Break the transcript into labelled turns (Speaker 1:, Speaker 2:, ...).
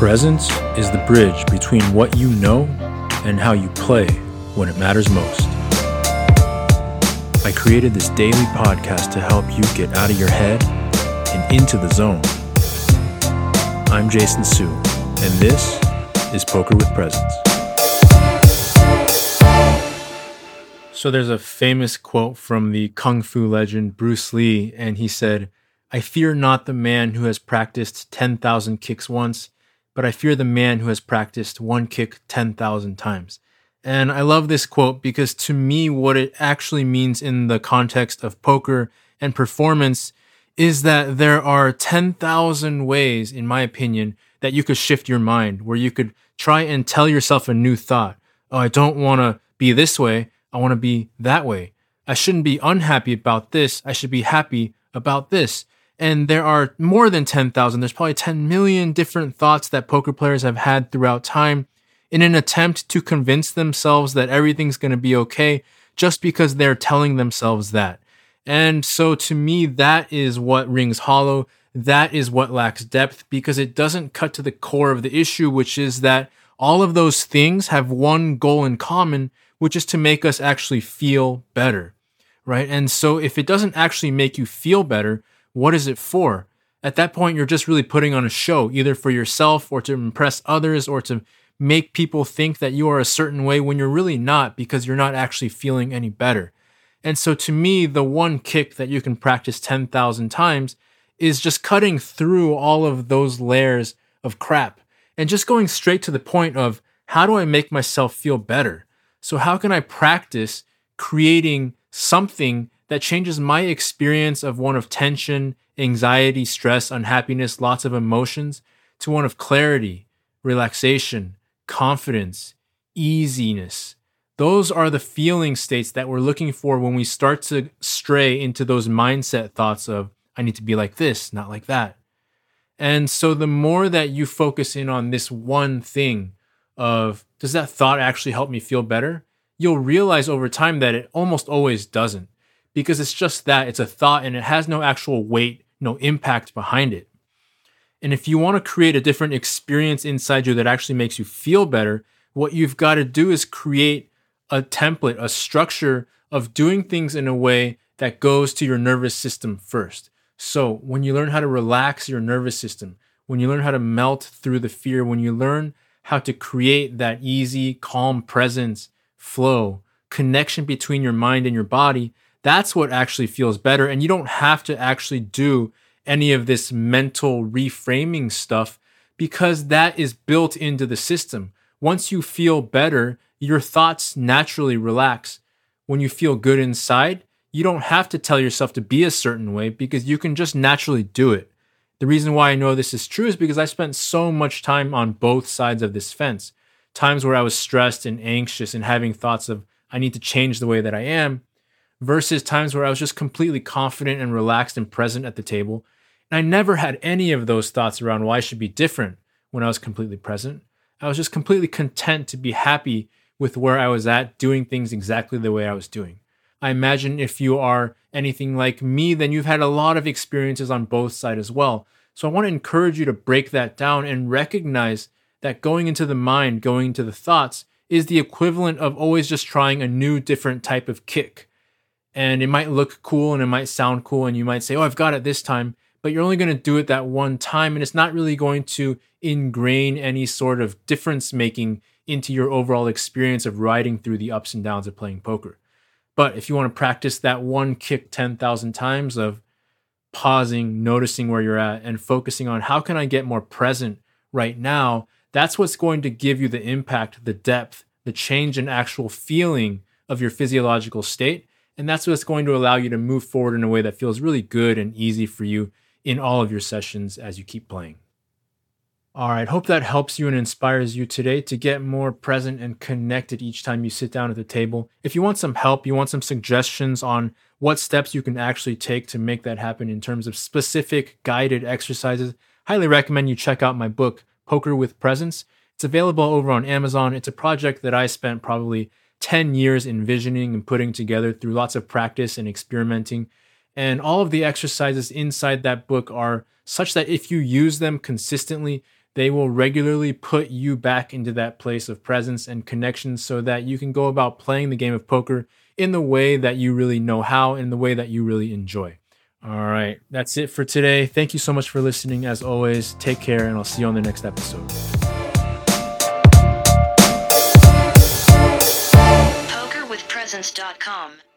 Speaker 1: Presence is the bridge between what you know and how you play when it matters most. I created this daily podcast to help you get out of your head and into the zone. I'm Jason Su, and this is Poker with Presence. So there's a famous quote from the kung fu legend Bruce Lee, and he said, I fear not the man who has practiced 10,000 kicks once, but I fear the man who has practiced one kick 10,000 times. And I love this quote because to me, what it actually means in the context of poker and performance is that there are 10,000 ways, in my opinion, that you could shift your mind, where you could try and tell yourself a new thought. Oh, I don't want to be this way. I want to be that way. I shouldn't be unhappy about this. I should be happy about this. And there are more than 10,000. There's probably 10 million different thoughts that poker players have had throughout time in an attempt to convince themselves that everything's going to be okay just because they're telling themselves that. And so to me, that is what rings hollow. That is what lacks depth because it doesn't cut to the core of the issue, which is that all of those things have one goal in common, which is to make us actually feel better. Right. And so if it doesn't actually make you feel better, what is it for? At that point, you're just really putting on a show, either for yourself or to impress others or to make people think that you are a certain way when you're really not because you're not actually feeling any better. And so to me, the one kick that you can practice 10,000 times is just cutting through all of those layers of crap and just going straight to the point of how do I make myself feel better? So how can I practice creating something that changes my experience of one of tension, anxiety, stress, unhappiness, lots of emotions to one of clarity, relaxation, confidence, easiness. Those are the feeling states that we're looking for when we start to stray into those mindset thoughts of, I need to be like this, not like that. And so the more that you focus in on this one thing of, does that thought actually help me feel better? You'll realize over time that it almost always doesn't because it's just that it's a thought and it has no actual weight, no impact behind it. And if you want to create a different experience inside you that actually makes you feel better, what you've got to do is create a template, a structure of doing things in a way that goes to your nervous system first. So, when you learn how to relax your nervous system, when you learn how to melt through the fear, when you learn how to create that easy, calm presence, flow, connection between your mind and your body, that's what actually feels better. And you don't have to actually do any of this mental reframing stuff because that is built into the system. Once you feel better, your thoughts naturally relax. When you feel good inside, you don't have to tell yourself to be a certain way because you can just naturally do it. The reason why I know this is true is because I spent so much time on both sides of this fence. Times where I was stressed and anxious and having thoughts of, I need to change the way that I am, versus times where I was just completely confident and relaxed and present at the table. And I never had any of those thoughts around why I should be different when I was completely present. I was just completely content to be happy with where I was at, doing things exactly the way I was doing. I imagine if you are anything like me, then you've had a lot of experiences on both sides as well. So I want to encourage you to break that down and recognize that going into the mind, going into the thoughts, is the equivalent of always just trying a new, different type of kick and it might look cool and it might sound cool and you might say, "Oh, I've got it this time." But you're only going to do it that one time and it's not really going to ingrain any sort of difference making into your overall experience of riding through the ups and downs of playing poker. But if you want to practice that one kick 10,000 times of pausing, noticing where you're at and focusing on how can I get more present right now, that's what's going to give you the impact, the depth, the change in actual feeling of your physiological state and that's what's going to allow you to move forward in a way that feels really good and easy for you in all of your sessions as you keep playing. All right, hope that helps you and inspires you today to get more present and connected each time you sit down at the table. If you want some help, you want some suggestions on what steps you can actually take to make that happen in terms of specific guided exercises, highly recommend you check out my book, Poker with Presence. It's available over on Amazon. It's a project that I spent probably 10 years envisioning and putting together through lots of practice and experimenting. And all of the exercises inside that book are such that if you use them consistently, They will regularly put you back into that place of presence and connection so that you can go about playing the game of poker in the way that you really know how, in the way that you really enjoy. All right, that's it for today. Thank you so much for listening. As always, take care, and I'll see you on the next episode. PokerWithPresence.com